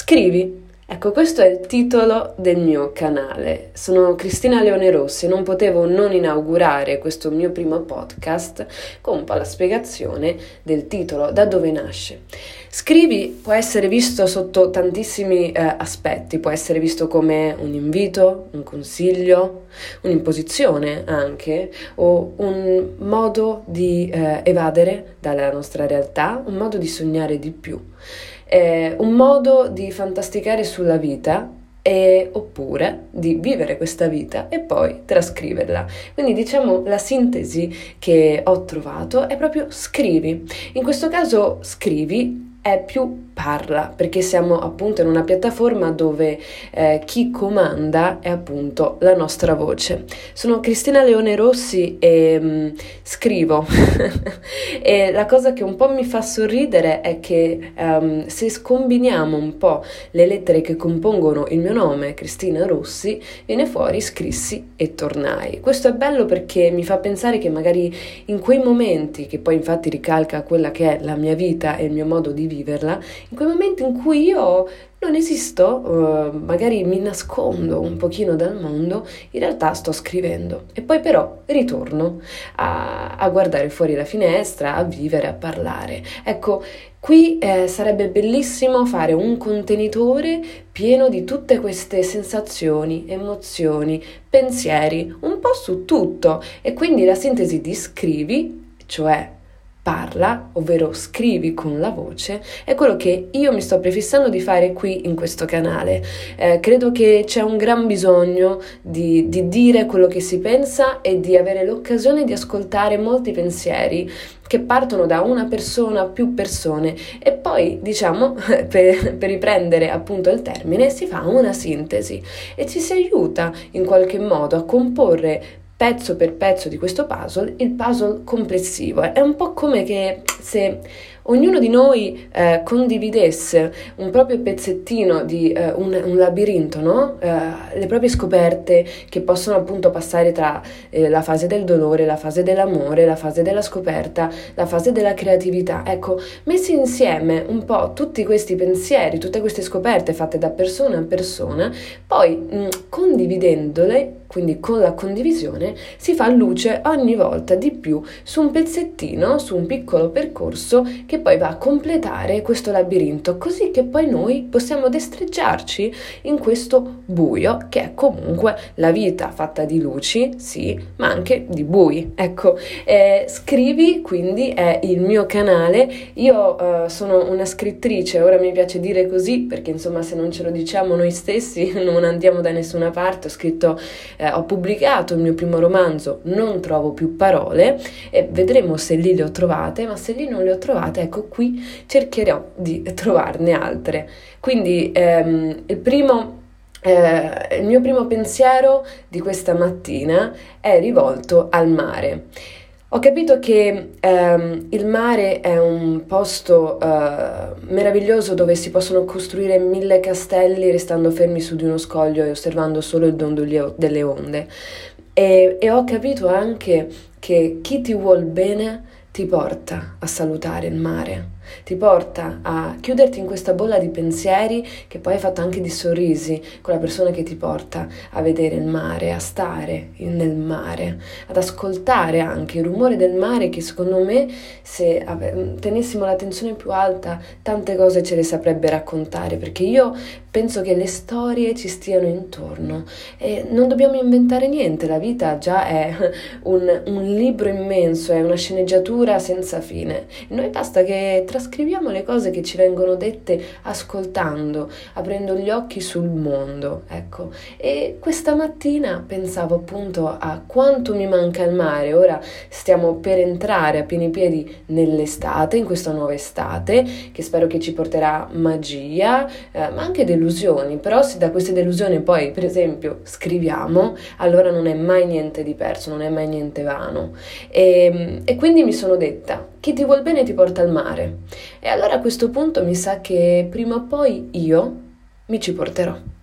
Scrivi. Ecco, questo è il titolo del mio canale. Sono Cristina Leone Rossi e non potevo non inaugurare questo mio primo podcast con un po' la spiegazione del titolo, da dove nasce. Scrivi può essere visto sotto tantissimi eh, aspetti, può essere visto come un invito, un consiglio, un'imposizione anche, o un modo di eh, evadere dalla nostra realtà, un modo di sognare di più eh, un modo di fantasticare sulla vita e, oppure di vivere questa vita e poi trascriverla. Quindi diciamo la sintesi che ho trovato è proprio scrivi. In questo caso scrivi è più parla, perché siamo appunto in una piattaforma dove eh, chi comanda è appunto la nostra voce. Sono Cristina Leone Rossi e mh, mm, scrivo e la cosa che un po' mi fa sorridere è che um, se scombiniamo un po' le lettere che compongono il mio nome, Cristina Rossi, viene fuori scrissi e tornai. Questo è bello perché mi fa pensare che magari in quei momenti, che poi infatti ricalca quella che è la mia vita e il mio modo di viverla, in quei momenti in cui io non esisto, uh, magari mi nascondo un pochino dal mondo, in realtà sto scrivendo e poi però ritorno a, a guardare fuori la finestra, a vivere, a parlare. Ecco, qui eh, sarebbe bellissimo fare un contenitore pieno di tutte queste sensazioni, emozioni, pensieri, un po' su tutto e quindi la sintesi di scrivi, cioè parla, ovvero scrivi con la voce, è quello che io mi sto prefissando di fare qui in questo canale. Eh, credo che c'è un gran bisogno di, di dire quello che si pensa e di avere l'occasione di ascoltare molti pensieri che partono da una persona più persone e poi diciamo per, per, riprendere appunto il termine si fa una sintesi e ci si aiuta in qualche modo a comporre pezzo per pezzo di questo puzzle il puzzle complessivo. È un po' come che se ognuno di noi eh, condividesse un proprio pezzettino di eh, un, un, labirinto, no? eh, le proprie scoperte che possono appunto passare tra eh, la fase del dolore, la fase dell'amore, la fase della scoperta, la fase della creatività. Ecco, messi insieme un po' tutti questi pensieri, tutte queste scoperte fatte da persona a persona, poi mh, condividendole quindi con la condivisione si fa luce ogni volta di più su un pezzettino, su un piccolo percorso che poi va a completare questo labirinto, così che poi noi possiamo destreggiarci in questo buio che è comunque la vita fatta di luci, sì, ma anche di bui. Ecco, eh, scrivi quindi è il mio canale, io eh, sono una scrittrice, ora mi piace dire così perché insomma se non ce lo diciamo noi stessi non andiamo da nessuna parte, ho scritto eh, ho pubblicato il mio primo romanzo Non trovo più parole e vedremo se lì le ho trovate, ma se lì non le ho trovate, ecco qui cercherò di trovarne altre. Quindi ehm, il primo eh, il mio primo pensiero di questa mattina è rivolto al mare. Ho capito che ehm, il mare è un posto eh, meraviglioso dove si possono costruire mille castelli restando fermi su di uno scoglio e osservando solo il dondolio delle onde. E, e ho capito anche che chi ti vuol bene ti porta a salutare il mare ti porta a chiuderti in questa bolla di pensieri che poi hai fatto anche di sorrisi con la persona che ti porta a vedere il mare, a stare nel mare, ad ascoltare anche il rumore del mare che secondo me se tenessimo l'attenzione più alta tante cose ce le saprebbe raccontare perché io penso che le storie ci stiano intorno e non dobbiamo inventare niente, la vita già è un, un libro immenso, è una sceneggiatura senza fine. Noi basta che trascriviamo le cose che ci vengono dette ascoltando, aprendo gli occhi sul mondo, ecco. E questa mattina pensavo appunto a quanto mi manca il mare, ora stiamo per entrare a pieni piedi nell'estate, in questa nuova estate, che spero che ci porterà magia, eh, ma anche delusioni, però se da queste delusioni poi, per esempio, scriviamo, allora non è mai niente di perso, non è mai niente vano. E, e quindi mi sono detta, chi ti vuol bene ti porta al mare. E allora a questo punto mi sa che prima o poi io mi ci porterò.